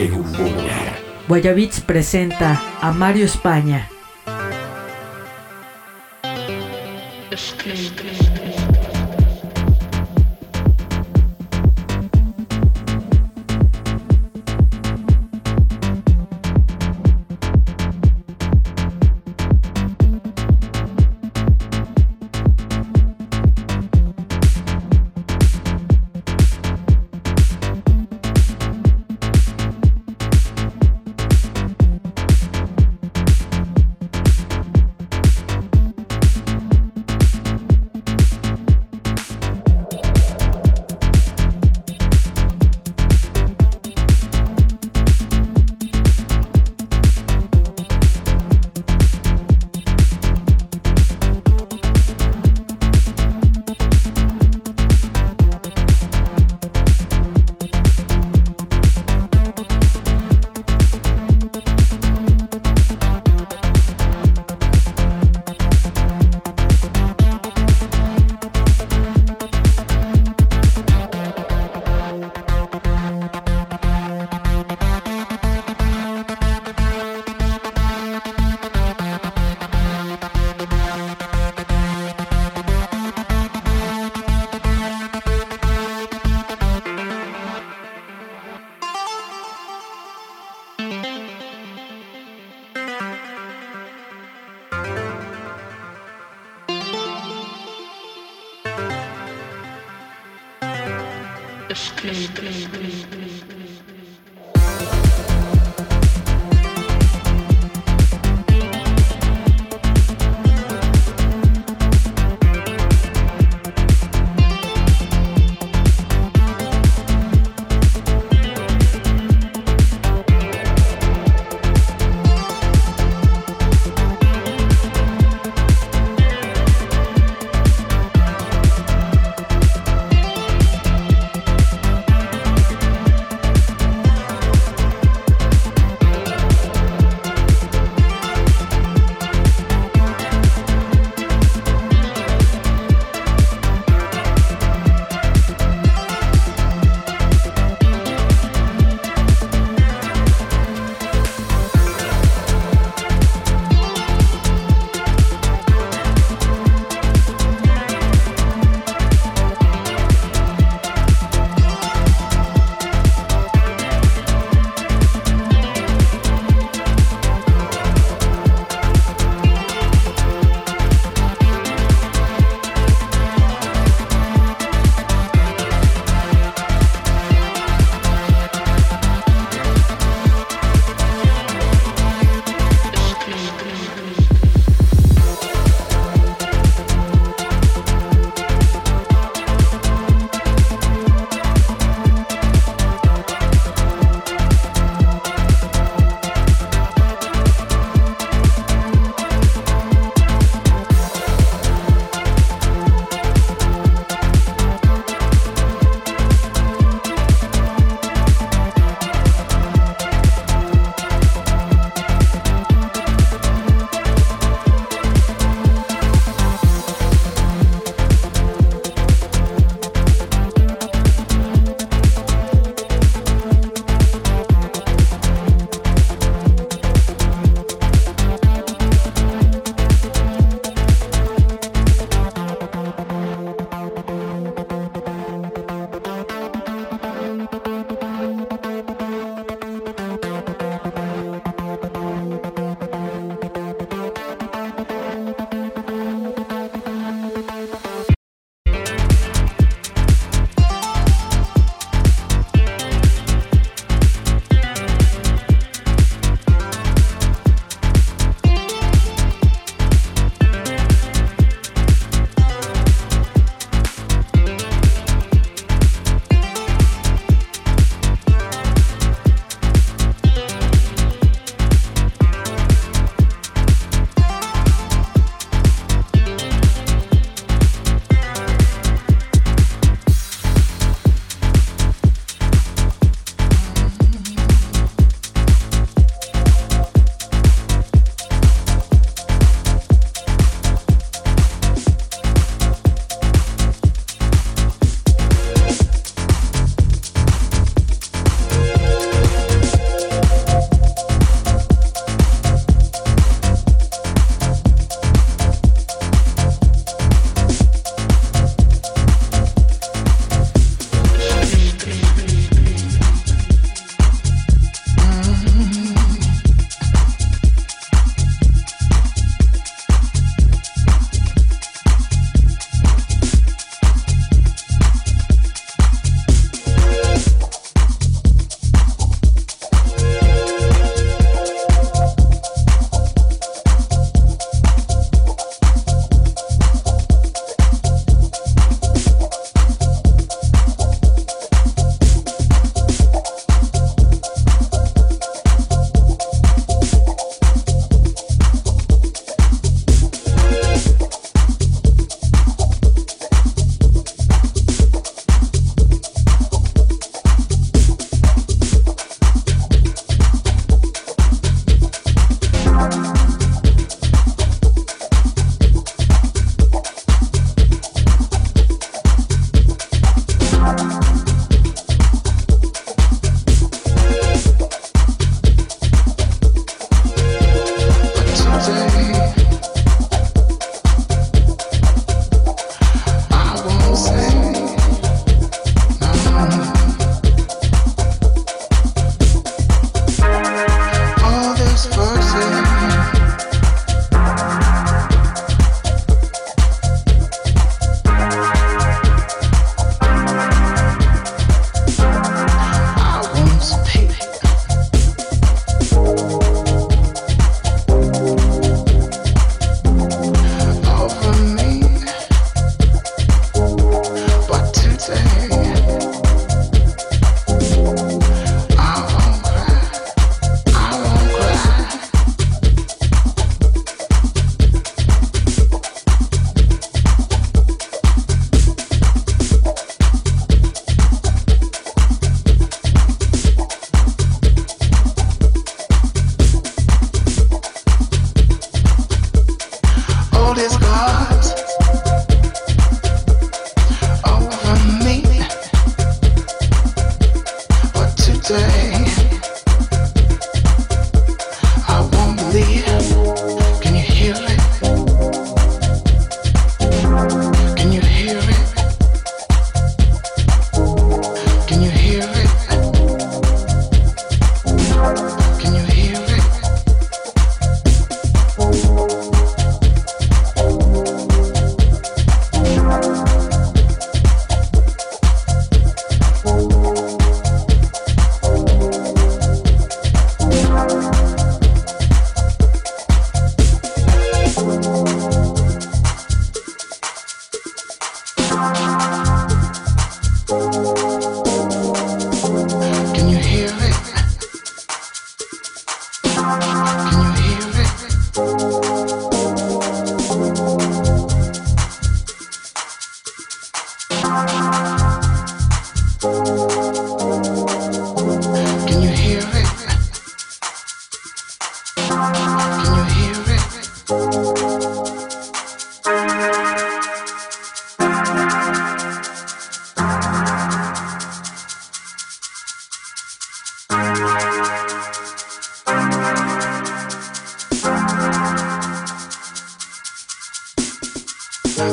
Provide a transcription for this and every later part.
en un mundo. Guayabits presenta a Mario España.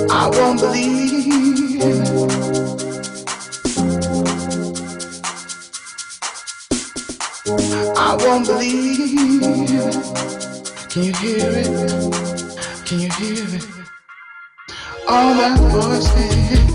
I won't believe. I won't believe. Can you hear it? Can you hear it? All that voices.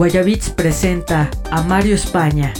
Guayabits presenta a Mario España.